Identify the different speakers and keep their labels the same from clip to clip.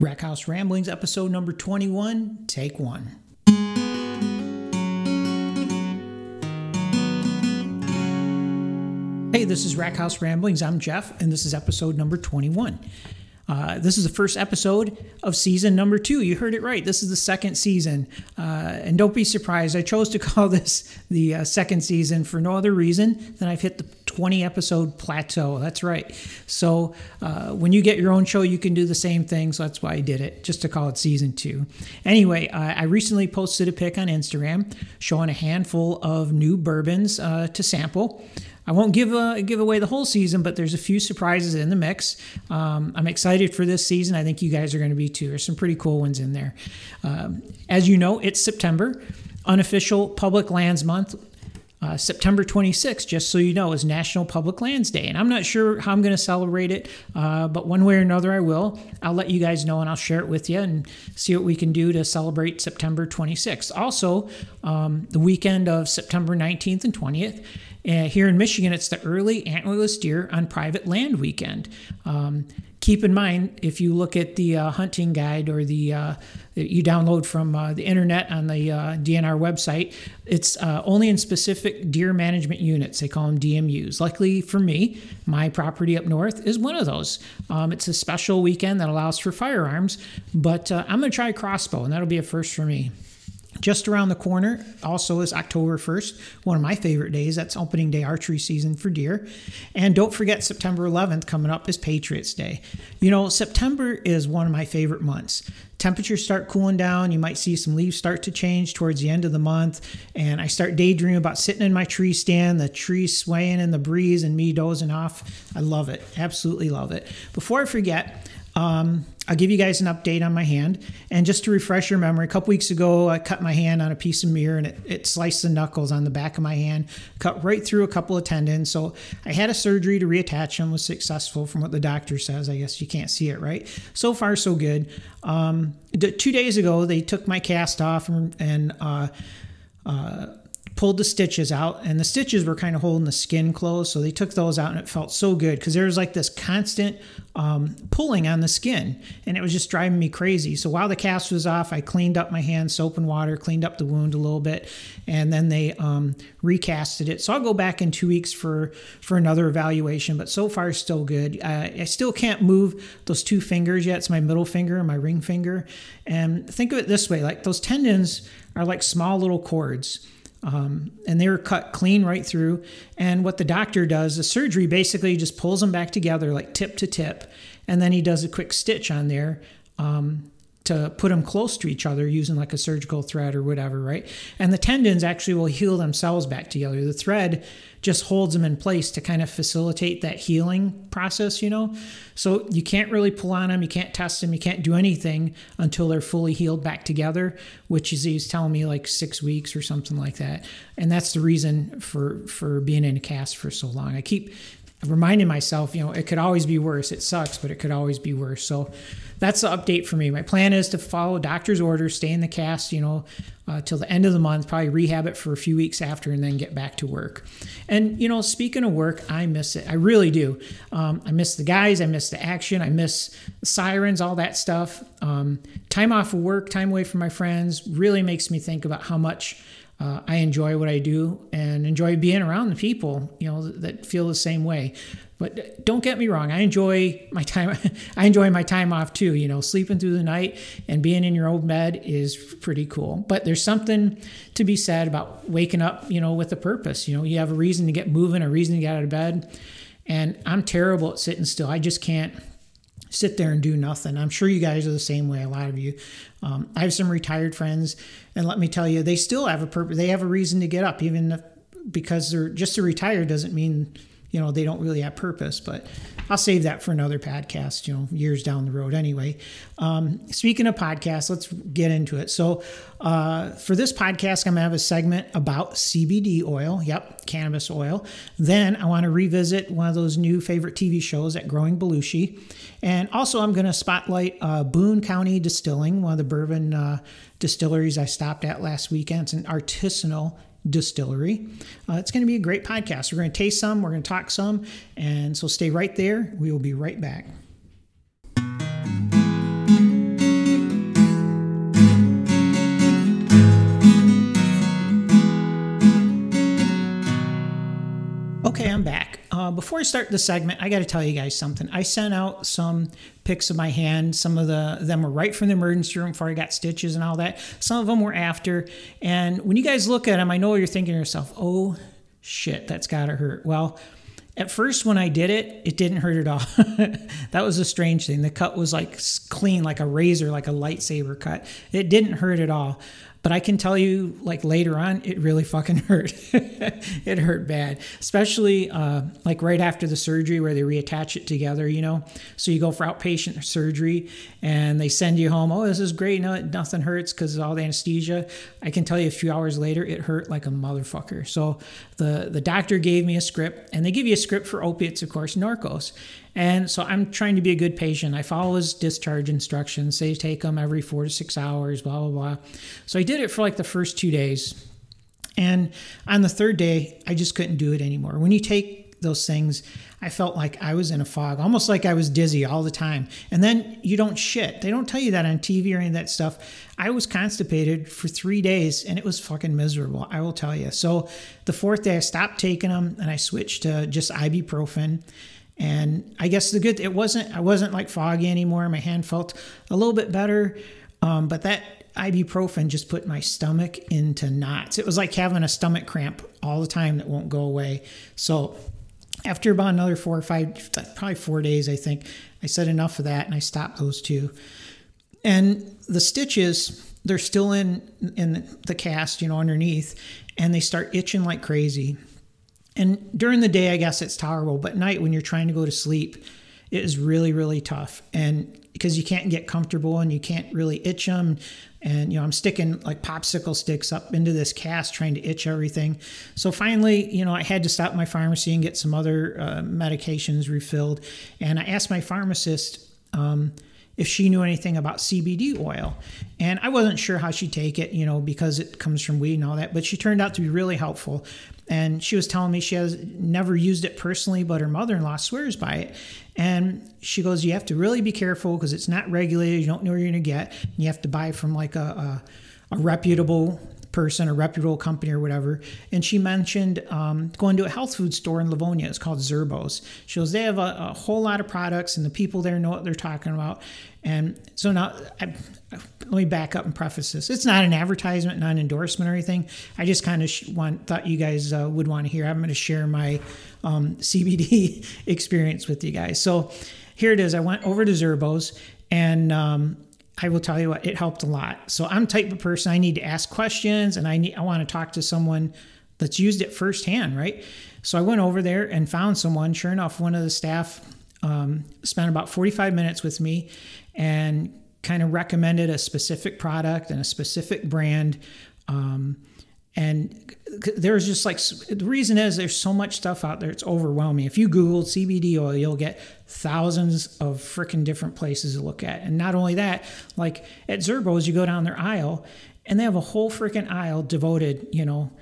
Speaker 1: Rackhouse Ramblings, episode number 21, take one. Hey, this is Rackhouse Ramblings. I'm Jeff, and this is episode number 21. Uh, this is the first episode of season number two. You heard it right. This is the second season. Uh, and don't be surprised, I chose to call this the uh, second season for no other reason than I've hit the 20 episode plateau. That's right. So uh, when you get your own show, you can do the same thing. So that's why I did it, just to call it season two. Anyway, I recently posted a pic on Instagram showing a handful of new bourbons uh, to sample. I won't give uh, give away the whole season, but there's a few surprises in the mix. Um, I'm excited for this season. I think you guys are going to be too. There's some pretty cool ones in there. Um, as you know, it's September, unofficial Public Lands Month. Uh, September 26th, just so you know, is National Public Lands Day. And I'm not sure how I'm going to celebrate it, uh, but one way or another, I will. I'll let you guys know and I'll share it with you and see what we can do to celebrate September 26th. Also, um, the weekend of September 19th and 20th uh, here in Michigan, it's the early antlerless deer on private land weekend. Um, keep in mind, if you look at the uh, hunting guide or the uh, you download from uh, the internet on the uh, DNR website, it's uh, only in specific deer management units. They call them DMUs. Luckily for me, my property up north is one of those. Um, it's a special weekend that allows for firearms, but I'm going to try a crossbow, and that'll be a first for me. Just around the corner also is October 1st, one of my favorite days. That's opening day archery season for deer. And don't forget, September 11th coming up is Patriots Day. You know, September is one of my favorite months. Temperatures start cooling down. You might see some leaves start to change towards the end of the month. And I start daydreaming about sitting in my tree stand, the trees swaying in the breeze, and me dozing off. I love it. Absolutely love it. Before I forget, um, I'll give you guys an update on my hand. And just to refresh your memory, a couple weeks ago, I cut my hand on a piece of mirror and it, it, sliced the knuckles on the back of my hand, cut right through a couple of tendons. So I had a surgery to reattach them, was successful from what the doctor says. I guess you can't see it, right? So far, so good. Um, two days ago, they took my cast off and, and uh, uh, pulled the stitches out and the stitches were kind of holding the skin closed so they took those out and it felt so good because there was like this constant um, pulling on the skin and it was just driving me crazy. So while the cast was off i cleaned up my hand soap and water cleaned up the wound a little bit and then they um, recasted it. So i'll go back in two weeks for for another evaluation but so far still good. Uh, i still can't move those two fingers yet. It's my middle finger and my ring finger. And think of it this way like those tendons are like small little cords um, and they were cut clean right through. And what the doctor does, the surgery basically just pulls them back together like tip to tip, and then he does a quick stitch on there um, to put them close to each other using like a surgical thread or whatever, right? And the tendons actually will heal themselves back together. The thread just holds them in place to kind of facilitate that healing process, you know? So you can't really pull on them, you can't test them, you can't do anything until they're fully healed back together, which is he's telling me like six weeks or something like that. And that's the reason for for being in a cast for so long. I keep reminding myself, you know, it could always be worse. It sucks, but it could always be worse. So that's the update for me. My plan is to follow doctor's orders, stay in the cast, you know, uh, till the end of the month, probably rehab it for a few weeks after, and then get back to work. And, you know, speaking of work, I miss it. I really do. Um, I miss the guys, I miss the action, I miss sirens, all that stuff. Um, time off of work, time away from my friends really makes me think about how much uh, I enjoy what I do and enjoy being around the people, you know, that feel the same way. But don't get me wrong, I enjoy my time. I enjoy my time off too. You know, sleeping through the night and being in your old bed is pretty cool. But there's something to be said about waking up, you know, with a purpose. You know, you have a reason to get moving, a reason to get out of bed. And I'm terrible at sitting still. I just can't sit there and do nothing. I'm sure you guys are the same way, a lot of you. Um, I have some retired friends, and let me tell you, they still have a purpose. They have a reason to get up, even if, because they're just to retire doesn't mean you know they don't really have purpose but i'll save that for another podcast you know years down the road anyway. Um, speaking of podcasts let's get into it. So uh, for this podcast i'm going to have a segment about cbd oil yep cannabis oil. Then i want to revisit one of those new favorite tv shows at growing belushi. And also i'm going to spotlight uh, boone county distilling one of the bourbon uh, distilleries i stopped at last weekend. It's an artisanal Distillery. Uh, it's going to be a great podcast. We're going to taste some, we're going to talk some, and so stay right there. We will be right back. Uh, before I start the segment, I got to tell you guys something. I sent out some pics of my hand. Some of the them were right from the emergency room before I got stitches and all that. Some of them were after. And when you guys look at them, I know you're thinking to yourself, "Oh shit, that's got to hurt." Well, at first when I did it, it didn't hurt at all. that was a strange thing. The cut was like clean, like a razor, like a lightsaber cut. It didn't hurt at all. But I can tell you, like later on, it really fucking hurt. it hurt bad, especially uh, like right after the surgery where they reattach it together, you know. So you go for outpatient surgery and they send you home. Oh, this is great. No, nothing hurts because of all the anesthesia. I can tell you a few hours later, it hurt like a motherfucker. So the, the doctor gave me a script and they give you a script for opiates, of course, Norcos. And so I'm trying to be a good patient. I follow his discharge instructions. They take them every four to six hours, blah, blah, blah. So I did it for like the first two days. And on the third day, I just couldn't do it anymore. When you take those things, I felt like I was in a fog, almost like I was dizzy all the time. And then you don't shit. They don't tell you that on TV or any of that stuff. I was constipated for three days and it was fucking miserable, I will tell you. So the fourth day, I stopped taking them and I switched to just ibuprofen. And I guess the good it wasn't I wasn't like foggy anymore. My hand felt a little bit better, um, but that ibuprofen just put my stomach into knots. It was like having a stomach cramp all the time that won't go away. So after about another four or five, probably four days, I think I said enough of that and I stopped those two. And the stitches, they're still in in the cast, you know, underneath, and they start itching like crazy. And during the day, I guess it's tolerable, but night when you're trying to go to sleep, it is really, really tough. And because you can't get comfortable and you can't really itch them. And, you know, I'm sticking like popsicle sticks up into this cast trying to itch everything. So finally, you know, I had to stop my pharmacy and get some other uh, medications refilled. And I asked my pharmacist, um, if she knew anything about CBD oil. And I wasn't sure how she'd take it, you know, because it comes from weed and all that, but she turned out to be really helpful. And she was telling me she has never used it personally, but her mother in law swears by it. And she goes, You have to really be careful because it's not regulated. You don't know where you're going to get. You have to buy from like a, a, a reputable person, a reputable company or whatever. And she mentioned um, going to a health food store in Livonia. It's called Zerbos. She goes, they have a, a, whole lot of products and the people there know what they're talking about. And so now, I, let me back up and preface this. It's not an advertisement, not an endorsement or anything. I just kind of want thought you guys uh, would want to hear. I'm going to share my um, CBD experience with you guys. So here it is. I went over to Zerbos and um, I will tell you what, it helped a lot. So I'm type of person I need to ask questions and I need I want to talk to someone that's used it firsthand, right? So I went over there and found someone. Sure enough, one of the staff um, spent about 45 minutes with me and kind of recommended a specific product and a specific brand. Um, and there's just like the reason is there's so much stuff out there it's overwhelming. If you google cbd oil you'll get thousands of freaking different places to look at. And not only that like at zerbos you go down their aisle and they have a whole freaking aisle devoted you know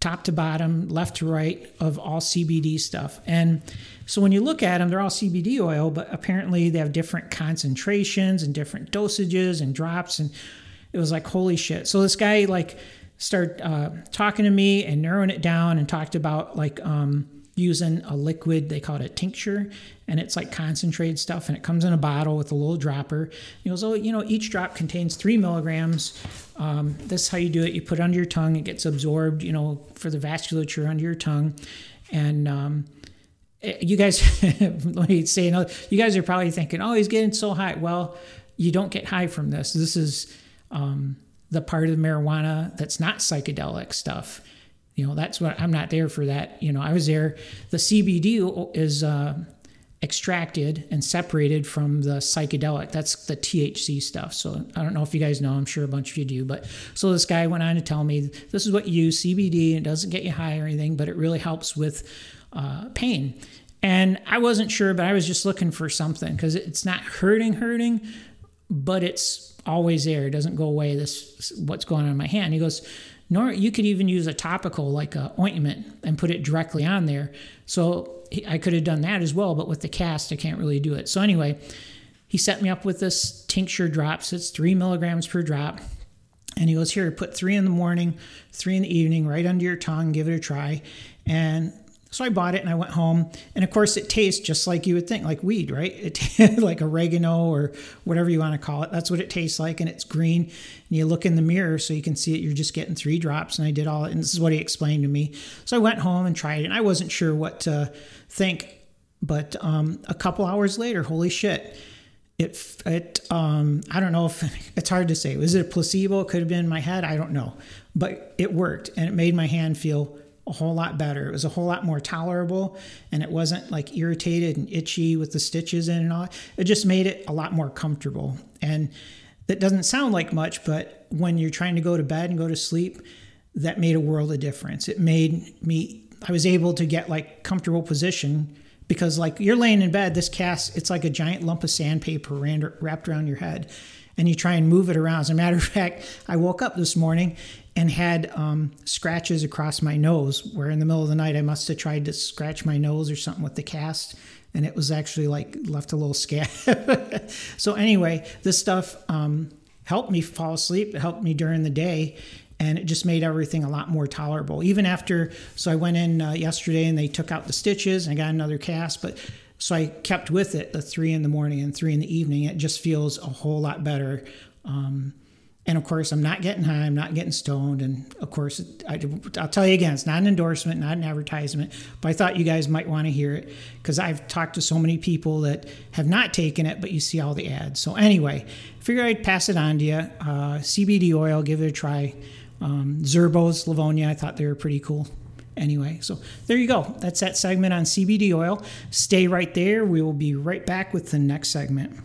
Speaker 1: top to bottom left to right of all cbd stuff. And so when you look at them they're all cbd oil but apparently they have different concentrations and different dosages and drops and it was like holy shit. So this guy like started uh, talking to me and narrowing it down and talked about like um, using a liquid they call it a tincture and it's like concentrated stuff and it comes in a bottle with a little dropper. He goes oh you know each drop contains three milligrams. Um, this is how you do it. You put it under your tongue. It gets absorbed you know for the vasculature under your tongue. And um, you guys let me say another you guys are probably thinking oh he's getting so high well you don't get high from this this is um, the part of marijuana that's not psychedelic stuff. You know, that's what I'm not there for that. You know, I was there. The CBD is uh, extracted and separated from the psychedelic. That's the THC stuff. So I don't know if you guys know. I'm sure a bunch of you do. But so this guy went on to tell me this is what you use CBD. It doesn't get you high or anything, but it really helps with uh, pain. And I wasn't sure, but I was just looking for something because it's not hurting, hurting, but it's always there. It doesn't go away. This what's going on in my hand. He goes, nor you could even use a topical like a ointment and put it directly on there. So I could have done that as well, but with the cast, I can't really do it. So anyway, he set me up with this tincture drops. It's three milligrams per drop. And he goes, Here, put three in the morning, three in the evening, right under your tongue, give it a try. And So I bought it and I went home. And of course, it tastes just like you would think, like weed, right? It like oregano or whatever you want to call it. That's what it tastes like. And it's green. And you look in the mirror so you can see it. You're just getting three drops. And I did all it. And this is what he explained to me. So I went home and tried it. And I wasn't sure what to think. But um, a couple hours later, holy shit. It, it um, I don't know if it's hard to say. Was it a placebo? It could have been in my head. I don't know. But it worked and it made my hand feel a whole lot better. It was a whole lot more tolerable and it wasn't like irritated and itchy with the stitches in and all. It just made it a lot more comfortable. And that doesn't sound like much, but when you're trying to go to bed and go to sleep, that made a world of difference. It made me I was able to get like comfortable position because like you're laying in bed, this cast it's like a giant lump of sandpaper wrapped around your head and you try and move it around. As a matter of fact, I woke up this morning and had um, scratches across my nose, where in the middle of the night I must have tried to scratch my nose or something with the cast, and it was actually like left a little scab. so, anyway, this stuff um, helped me fall asleep, it helped me during the day. And it just made everything a lot more tolerable. Even after, so I went in uh, yesterday and they took out the stitches and I got another cast, but so I kept with it at three in the morning and three in the evening. It just feels a whole lot better. Um, and of course, I'm not getting high, I'm not getting stoned. And of course, I, will tell you again, it's not an endorsement, not an advertisement, but I thought you guys might want to hear it because I've talked to so many people that have not taken it, but you see all the ads. So, anyway, figure I'd pass it on to you. Uh, CBD oil, give it a try. Um, Zerbos, Livonia, I thought they were pretty cool anyway. So there you go. That's that segment on CBD oil. Stay right there. We will be right back with the next segment.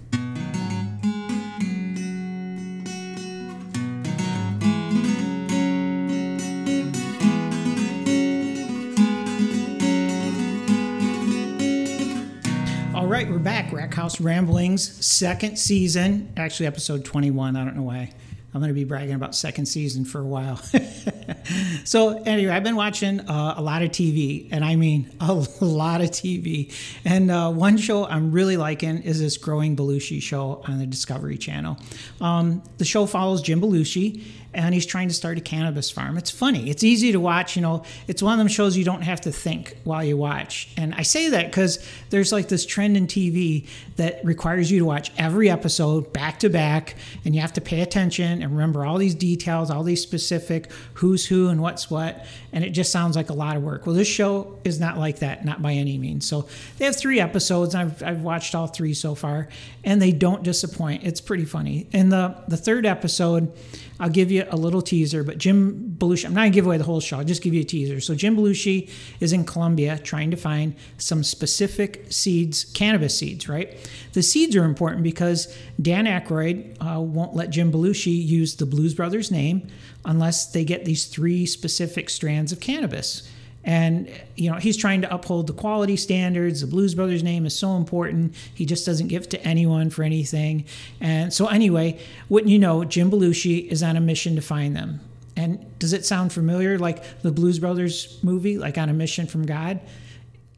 Speaker 1: right, we're back. Rack House Ramblings, second season. Actually, episode 21. I don't know why. I'm going to be bragging about second season for a while. so anyway, I've been watching uh, a lot of TV, and I mean a lot of TV. And uh, one show I'm really liking is this Growing Belushi show on the Discovery Channel. Um, the show follows Jim Belushi, and he's trying to start a cannabis farm. It's funny. It's easy to watch. You know, it's one of them shows you don't have to think while you watch. And I say that because there's like this trend in TV that requires you to watch every episode back to back, and you have to pay attention and remember all these details, all these specific who's who and what's what. And it just sounds like a lot of work. Well, this show is not like that, not by any means. So they have three episodes. I've, I've watched all three so far, and they don't disappoint. It's pretty funny. In the, the third episode, I'll give you a little teaser, but Jim Belushi, I'm not gonna give away the whole show, I'll just give you a teaser. So Jim Belushi is in Colombia trying to find some specific seeds, cannabis seeds, right? The seeds are important because Dan Aykroyd uh, won't let Jim Belushi use the Blues Brothers name unless they get these three specific strands of cannabis. And you know he's trying to uphold the quality standards. The Blues Brothers name is so important. He just doesn't give to anyone for anything. And so anyway, wouldn't you know, Jim Belushi is on a mission to find them. And does it sound familiar, like the Blues Brothers movie, like on a mission from God?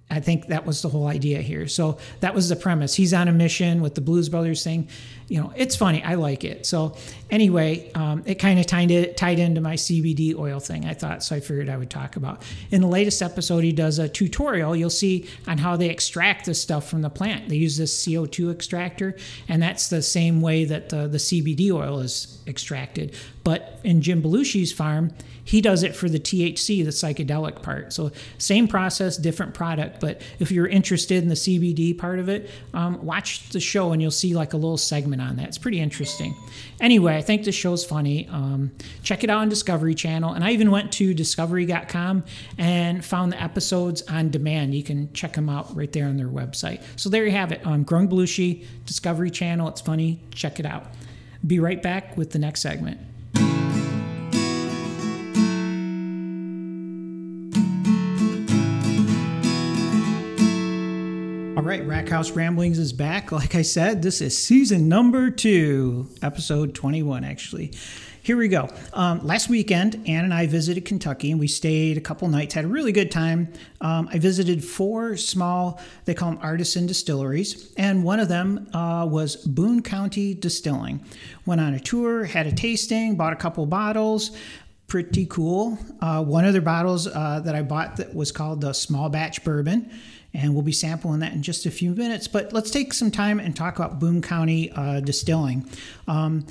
Speaker 1: I think that was the whole idea here. So that was the premise. He's on a mission with the Blues Brothers thing. You know, it's funny. I like it. So anyway, um, it kind of tied, tied into my CBD oil thing, I thought. So I figured I would talk about. In the latest episode, he does a tutorial. You'll see on how they extract this stuff from the plant. They use this CO2 extractor, and that's the same way that the, the CBD oil is extracted. But in Jim Belushi's farm, he does it for the THC, the psychedelic part. So same process, different product. But if you're interested in the CBD part of it, um, watch the show and you'll see like a little segment on that. It's pretty interesting. Anyway, I think the show's funny. Um, check it out on Discovery Channel. And I even went to discovery.com and found the episodes on demand. You can check them out right there on their website. So there you have it. Um, Growing Belushi, Discovery Channel. It's funny. Check it out. Be right back with the next segment. Right, Rack House Ramblings is back. Like I said, this is season number two, episode 21, actually. Here we go. Um, last weekend, Ann and I visited Kentucky and we stayed a couple nights, had a really good time. Um, I visited four small, they call them artisan distilleries, and one of them uh, was Boone County Distilling. Went on a tour, had a tasting, bought a couple bottles pretty cool. Uh, one of their bottles uh, that I bought that was called the Small Batch Bourbon, and we'll be sampling that in just a few minutes. But let's take some time and talk about Boone County uh, Distilling. Um,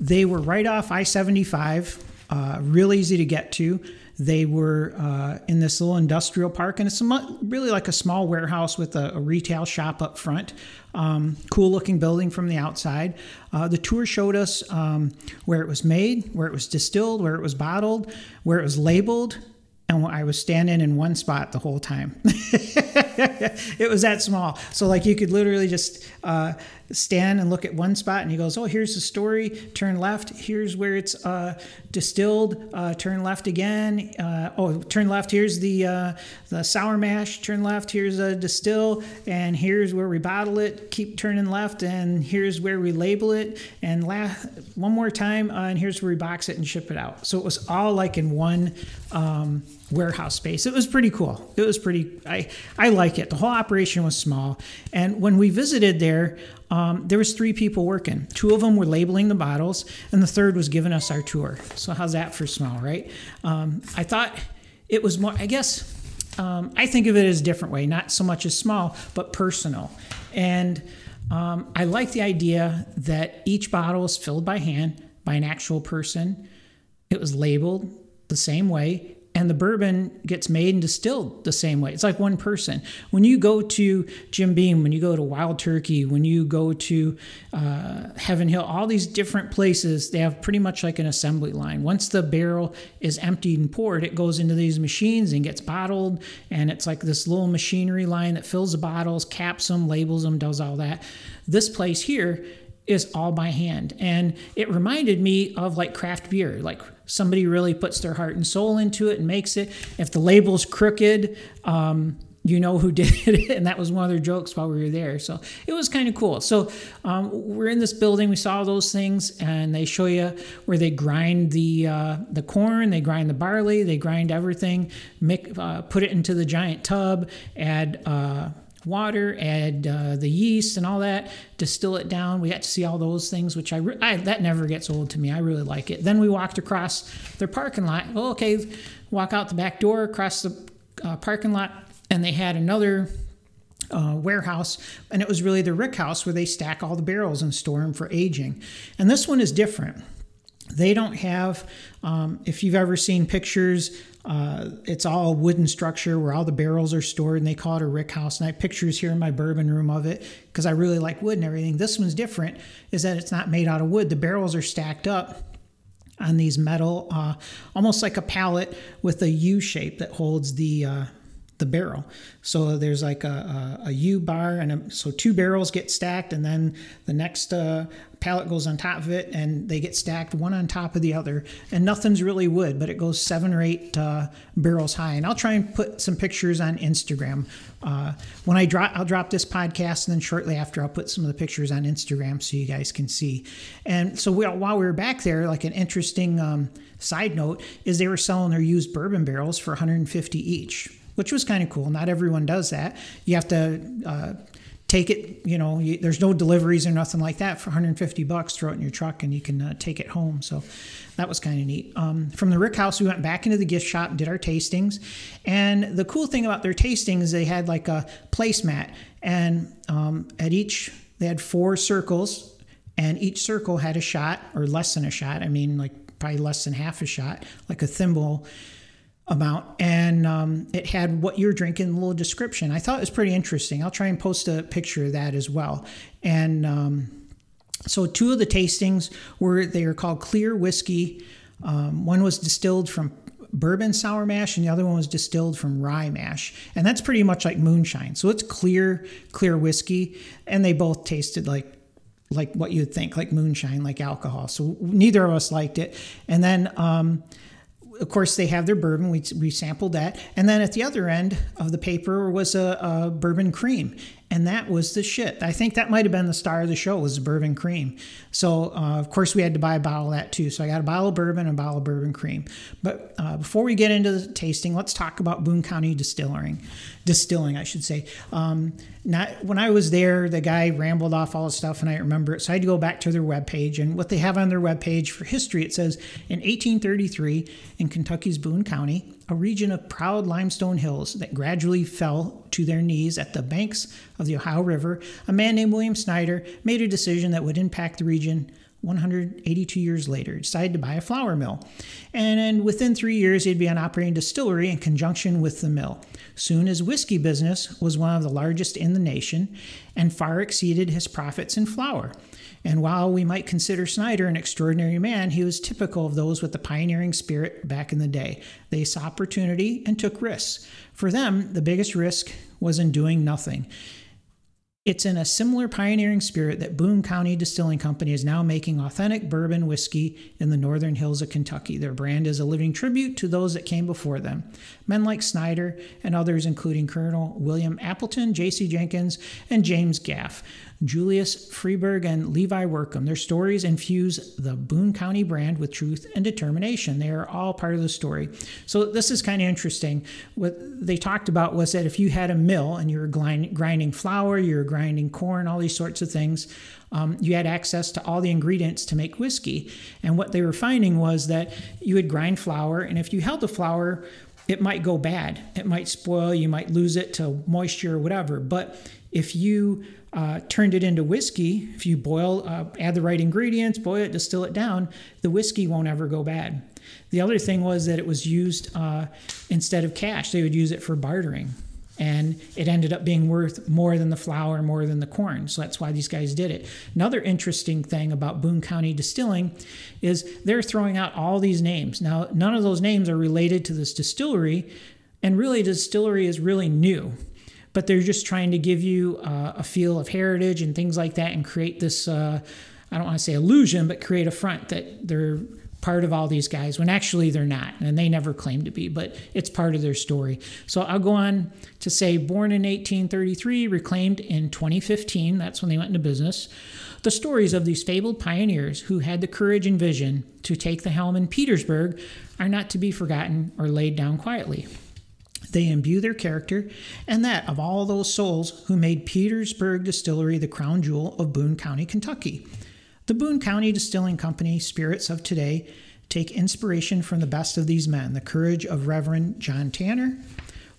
Speaker 1: they were right off I 75, uh, real easy to get to. They were uh, in this little industrial park, and it's really like a small warehouse with a, a retail shop up front. Um, cool looking building from the outside. Uh, the tour showed us um, where it was made, where it was distilled, where it was bottled, where it was labeled, and I was standing in one spot the whole time. it was that small. So like you could literally just uh, stand and look at one spot, and he goes, "Oh, here's the story. Turn left. Here's where it's uh, distilled. Uh, turn left again. Uh, oh, turn left. Here's the uh, the sour mash. Turn left. Here's a distill, and here's where we bottle it. Keep turning left, and here's where we label it. And last one more time, uh, and here's where we box it and ship it out. So it was all like in one." Um, warehouse space. It was pretty cool. It was pretty. I I like it. The whole operation was small, and when we visited there, um, there was three people working. Two of them were labeling the bottles, and the third was giving us our tour. So how's that for small, right? Um, I thought it was more. I guess um, I think of it as a different way, not so much as small, but personal, and. Um, I like the idea that each bottle is filled by hand by an actual person. It was labeled the same way and the bourbon gets made and distilled the same way. It's like one person. When you go to Jim Beam, when you go to Wild Turkey, when you go to uh, Heaven Hill, all these different places, they have pretty much like an assembly line. Once the barrel is emptied and poured, it goes into these machines and gets bottled. And it's like this little machinery line that fills the bottles, caps them, labels them, does all that. This place here is all by hand. And it reminded me of like craft beer. Like somebody really puts their heart and soul into it and makes it. If the label's crooked, um, you know who did it, and that was one of their jokes while we were there. So it was kind of cool. So um, we're in this building. We saw those things, and they show you where they grind the uh, the corn, they grind the barley, they grind everything, make uh, put it into the giant tub, add. Uh, water, add uh, the yeast and all that, distill it down. We got to see all those things, which I, re- I, that never gets old to me. I really like it. Then we walked across their parking lot. Okay, walk out the back door, across the uh, parking lot, and they had another uh, warehouse, and it was really the rick house where they stack all the barrels and store them for aging. And this one is different. They don't have, um, if you've ever seen pictures uh, it's all a wooden structure where all the barrels are stored, and they call it a rick house. And I have pictures here in my bourbon room of it because I really like wood and everything. This one's different, is that it's not made out of wood. The barrels are stacked up on these metal, uh, almost like a pallet with a U shape that holds the uh, the barrel. So there's like a, a, a U bar, and a, so two barrels get stacked, and then the next uh, pallet goes on top of it, and they get stacked one on top of the other. And nothing's really wood, but it goes seven or eight uh, barrels high. And I'll try and put some pictures on Instagram. Uh, when I drop, I'll drop this podcast, and then shortly after, I'll put some of the pictures on Instagram so you guys can see. And so we, while we were back there, like an interesting um, side note is they were selling their used bourbon barrels for 150 each which was kind of cool. Not everyone does that. You have to uh, take it, you know, you, there's no deliveries or nothing like that for 150 bucks. Throw it in your truck and you can uh, take it home. So that was kind of neat. Um, from the Rick House, we went back into the gift shop and did our tastings. And the cool thing about their tastings, is they had like a placemat, and um, at each they had four circles, and each circle had a shot or less than a shot. I mean, like probably less than half a shot, like a thimble amount and um, it had what you're drinking, a little description. I thought it was pretty interesting. I'll try and post a picture of that as well. And um, so two of the tastings were they are called clear whiskey. Um, one was distilled from bourbon sour mash and the other one was distilled from rye mash and that's pretty much like moonshine so it's clear clear whiskey and they both tasted like like what you'd think like moonshine like alcohol so neither of us liked it and then um, of course, they have their bourbon. We, we sampled that. And then at the other end of the paper was a, a bourbon cream. And that was the shit. I think that might have been the star of the show was the bourbon cream. So uh, of course we had to buy a bottle of that too. So I got a bottle of bourbon and a bottle of bourbon cream. But uh, before we get into the tasting, let's talk about Boone County Distilling, distilling, I should say. Um, not when I was there, the guy rambled off all the stuff, and I remember it. So I had to go back to their webpage, and what they have on their webpage for history, it says in 1833 in Kentucky's Boone County, a region of proud limestone hills that gradually fell to their knees at the banks of the Ohio River, a man named William Snyder made a decision that would impact the region 182 years later, decided to buy a flour mill. And within three years, he'd be on operating distillery in conjunction with the mill. Soon his whiskey business was one of the largest in the nation and far exceeded his profits in flour. And while we might consider Snyder an extraordinary man, he was typical of those with the pioneering spirit back in the day. They saw opportunity and took risks. For them, the biggest risk was in doing nothing. It's in a similar pioneering spirit that Boone County Distilling Company is now making authentic bourbon whiskey in the northern hills of Kentucky. Their brand is a living tribute to those that came before them. Men like Snyder and others, including Colonel William Appleton, J.C. Jenkins, and James Gaff, Julius Freiberg, and Levi Workum. Their stories infuse the Boone County brand with truth and determination. They are all part of the story. So this is kind of interesting. What they talked about was that if you had a mill and you were grinding flour, you were grinding corn, all these sorts of things, um, you had access to all the ingredients to make whiskey. And what they were finding was that you would grind flour, and if you held the flour it might go bad. It might spoil. You might lose it to moisture or whatever. But if you uh, turned it into whiskey, if you boil, uh, add the right ingredients, boil it, distill it down, the whiskey won't ever go bad. The other thing was that it was used uh, instead of cash, they would use it for bartering. And it ended up being worth more than the flour, more than the corn. So that's why these guys did it. Another interesting thing about Boone County Distilling is they're throwing out all these names. Now, none of those names are related to this distillery, and really, distillery is really new but they're just trying to give you uh, a feel of heritage and things like that and create this uh, I don't want to say illusion, but create a front that they're part of all these guys when actually they're not and they never claim to be but it's part of their story. So i'll go on to say born in 1833 reclaimed in 2015 that's when they went into business. The stories of these fabled pioneers who had the courage and vision to take the helm in petersburg are not to be forgotten or laid down quietly they imbue their character and that of all those souls who made Petersburg Distillery the crown jewel of Boone County, Kentucky. The Boone County Distilling Company spirits of today take inspiration from the best of these men the courage of Reverend John Tanner,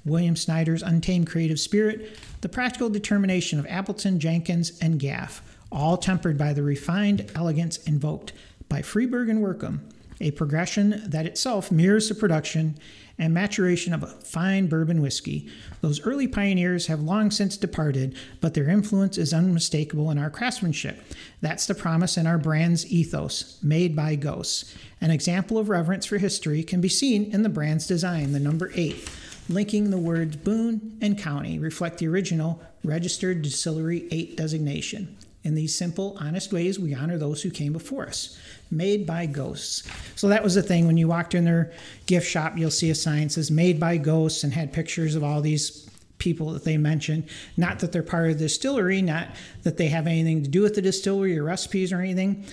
Speaker 1: William Snyder's untamed creative spirit, the practical determination of Appleton, Jenkins, and Gaff, all tempered by the refined elegance invoked by Freiberg and Workum, a progression that itself mirrors the production and maturation of a fine bourbon whiskey. Those early pioneers have long since departed, but their influence is unmistakable in our craftsmanship. That's the promise in our brand's ethos, made by ghosts. An example of reverence for history can be seen in the brand's design, the number eight, linking the words Boone and County reflect the original registered distillery 8 designation. In these simple, honest ways, we honor those who came before us made by ghosts. So that was the thing. When you walked in their gift shop, you'll see a sign that says made by ghosts and had pictures of all these people that they mentioned. Not that they're part of the distillery, not that they have anything to do with the distillery or recipes or anything,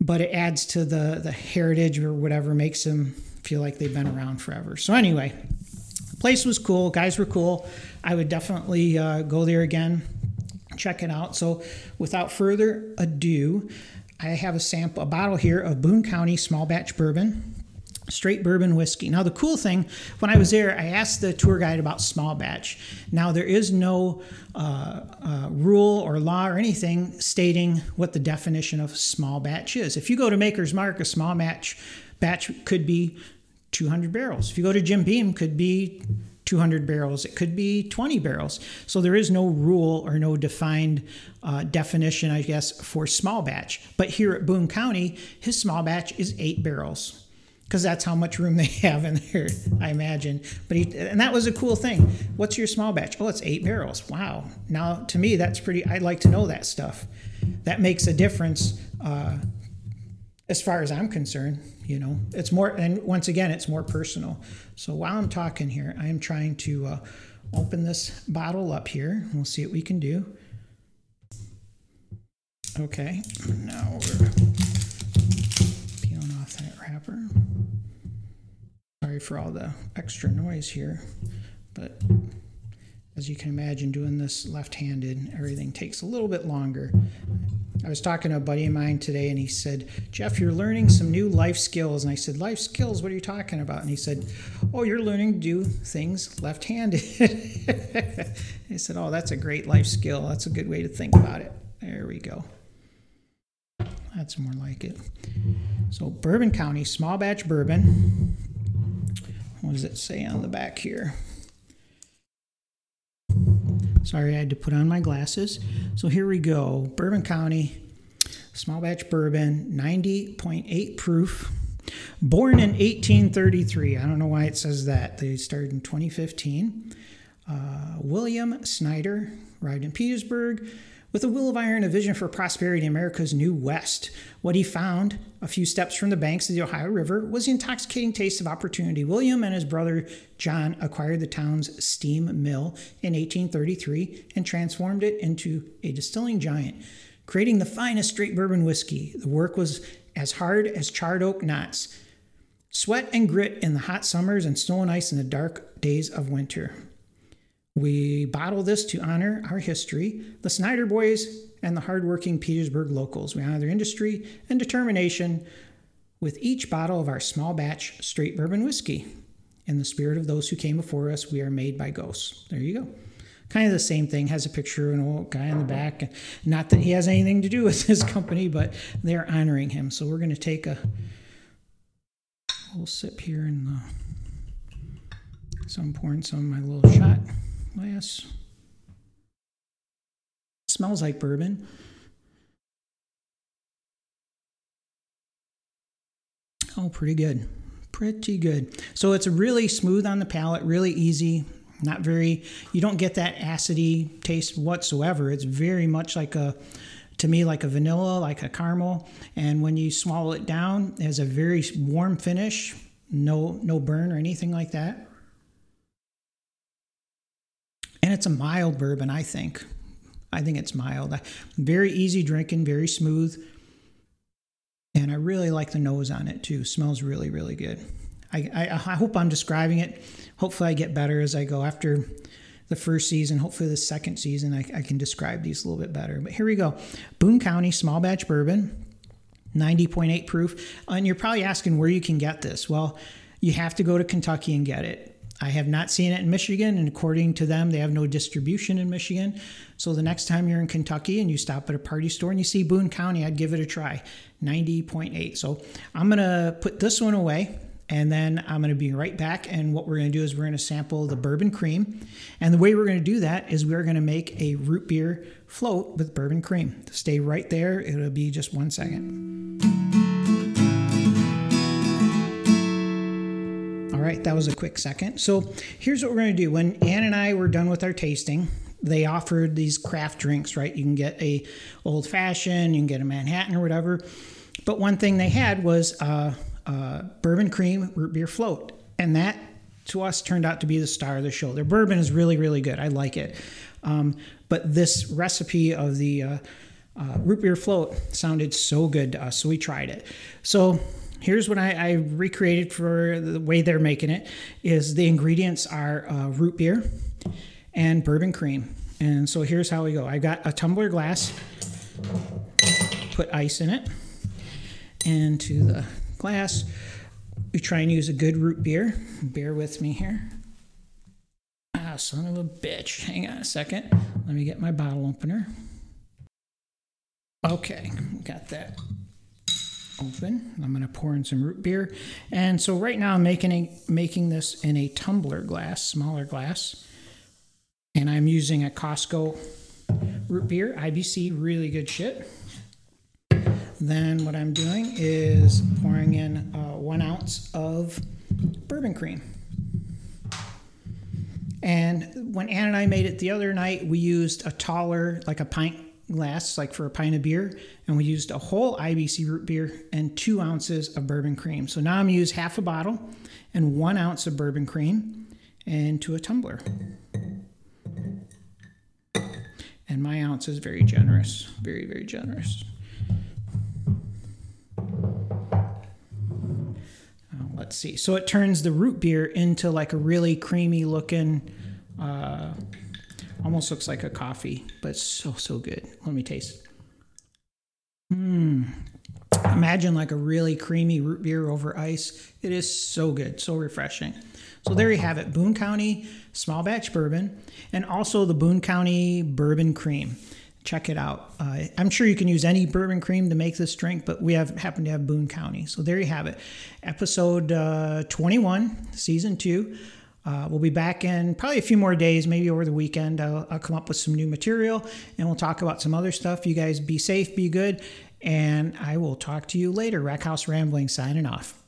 Speaker 1: but it adds to the, the heritage or whatever makes them feel like they've been around forever. So, anyway, the place was cool. Guys were cool. I would definitely uh, go there again, check it out. So, without further ado, I have a sample, a bottle here of Boone County small batch bourbon, straight bourbon whiskey. Now, the cool thing, when I was there, I asked the tour guide about small batch. Now, there is no uh, uh, rule or law or anything stating what the definition of small batch is. If you go to Maker's Mark, a small batch batch could be 200 barrels. If you go to Jim Beam, could be 200 barrels, it could be 20 barrels. So there is no rule or no defined uh, definition, I guess, for small batch. But here at Boone County, his small batch is eight barrels because that's how much room they have in there, I imagine. But he, and that was a cool thing. What's your small batch? Oh, it's eight barrels. Wow. Now, to me, that's pretty. I'd like to know that stuff. That makes a difference uh, as far as I'm concerned you know it's more and once again it's more personal so while i'm talking here i am trying to uh, open this bottle up here. We'll see what we can do. Okay, now we're peeling off that wrapper. Sorry for all the extra noise here, but as you can imagine, doing this left handed, everything takes a little bit longer. I was talking to a buddy of mine today and he said, Jeff, you're learning some new life skills. And I said, Life skills? What are you talking about? And he said, Oh, you're learning to do things left handed. I said, Oh, that's a great life skill. That's a good way to think about it. There we go. That's more like it. So, Bourbon County, small batch bourbon. What does it say on the back here? Sorry, I had to put on my glasses. So here we go. Bourbon County, small batch bourbon, 90.8 proof. Born in 1833. I don't know why it says that. They started in 2015. Uh, William Snyder arrived in Petersburg with a will of iron, a vision for prosperity in America's new West. What he found, a few steps from the banks of the Ohio River, was the intoxicating taste of opportunity. William and his brother John acquired the town's steam mill in 1833 and transformed it into a distilling giant, creating the finest straight bourbon whiskey. The work was as hard as charred oak knots. Sweat and grit in the hot summers and snow and ice in the dark days of winter. We bottle this to honor our history, the Snyder boys, and the hardworking Petersburg locals. We honor their industry and determination with each bottle of our small batch straight bourbon whiskey. In the spirit of those who came before us, we are made by ghosts. There you go. Kind of the same thing, has a picture of an old guy in the back. Not that he has anything to do with his company, but they're honoring him. So we're going to take a little sip here uh, in the. So I'm pouring some of my little shot Oh, glass. Smells like bourbon. Oh, pretty good. Pretty good. So it's really smooth on the palate, really easy. Not very, you don't get that acidy taste whatsoever. It's very much like a, to me, like a vanilla, like a caramel. And when you swallow it down, it has a very warm finish, no, no burn or anything like that and it's a mild bourbon, I think. I think it's mild. Very easy drinking, very smooth. And I really like the nose on it too. Smells really, really good. I, I, I, hope I'm describing it. Hopefully, I get better as I go. After the first season, hopefully, the second season, I, I can describe these a little bit better. But here we go Boone County Small Batch Bourbon, 90.8 proof. And you're probably asking where you can get this. Well, you have to go to Kentucky and get it. I have not seen it in Michigan, and according to them, they have no distribution in Michigan. So the next time you're in Kentucky and you stop at a party store and you see Boone County, I'd give it a try. 90.8. So I'm going to put this one away and then I'm going to be right back. And what we're going to do is we're going to sample the bourbon cream. And the way we're going to do that is we're going to make a root beer float with bourbon cream. Stay right there, it'll be just one second. Right, that was a quick second. So here's what we're going to do. When Ann and I were done with our tasting, they offered these craft drinks, right? You can get a old fashioned, you can get a Manhattan or whatever. But one thing they had was a, bourbon cream root beer float, and that to us turned out to be the star of the show. Their bourbon is really, really good. I like it. Um, but this recipe of the uh, uh, root beer float sounded so good to us, so we tried it. So here's what I, I, recreated for the way they're making it is the ingredients are uh, root beer and bourbon cream. And so here's how we go. I got a tumbler glass put ice in it into the glass. We try and use a good root beer. Bear with me here. Ah son of a bitch. Hang on a second. Let me get my bottle opener. Okay got that open. I'm going to pour in some root beer. And so right now I'm making, a, making this in a tumbler glass, smaller glass. And I'm using a Costco root beer, IBC, really good shit. Then what I'm doing is pouring in uh, one ounce of bourbon cream. And when Ann and I made it the other night, we used a taller, like a pint glass, like for a pint of beer, and we used a whole IBC root beer and two ounces of bourbon cream. So now I'm use half a bottle and one ounce of bourbon cream into a tumbler. And my ounce is very generous, very, very generous. let's see. So it turns the root beer into like a really creamy looking, uh, almost looks like a coffee, but so, so good. Let me taste. Mmm. Imagine like a really creamy root beer over ice. It is so good, so refreshing. So there you have it Boone County small batch bourbon and also the Boone County bourbon cream check it out. Uh, I'm sure you can use any bourbon cream to make this drink, but we have happen to have Boone County. So there you have it. Episode uh, 21, season two. Uh, we'll be back in probably a few more days, maybe over the weekend. I'll, I'll come up with some new material and we'll talk about some other stuff. You guys be safe, be good, and I will talk to you later. Rackhouse Rambling signing off.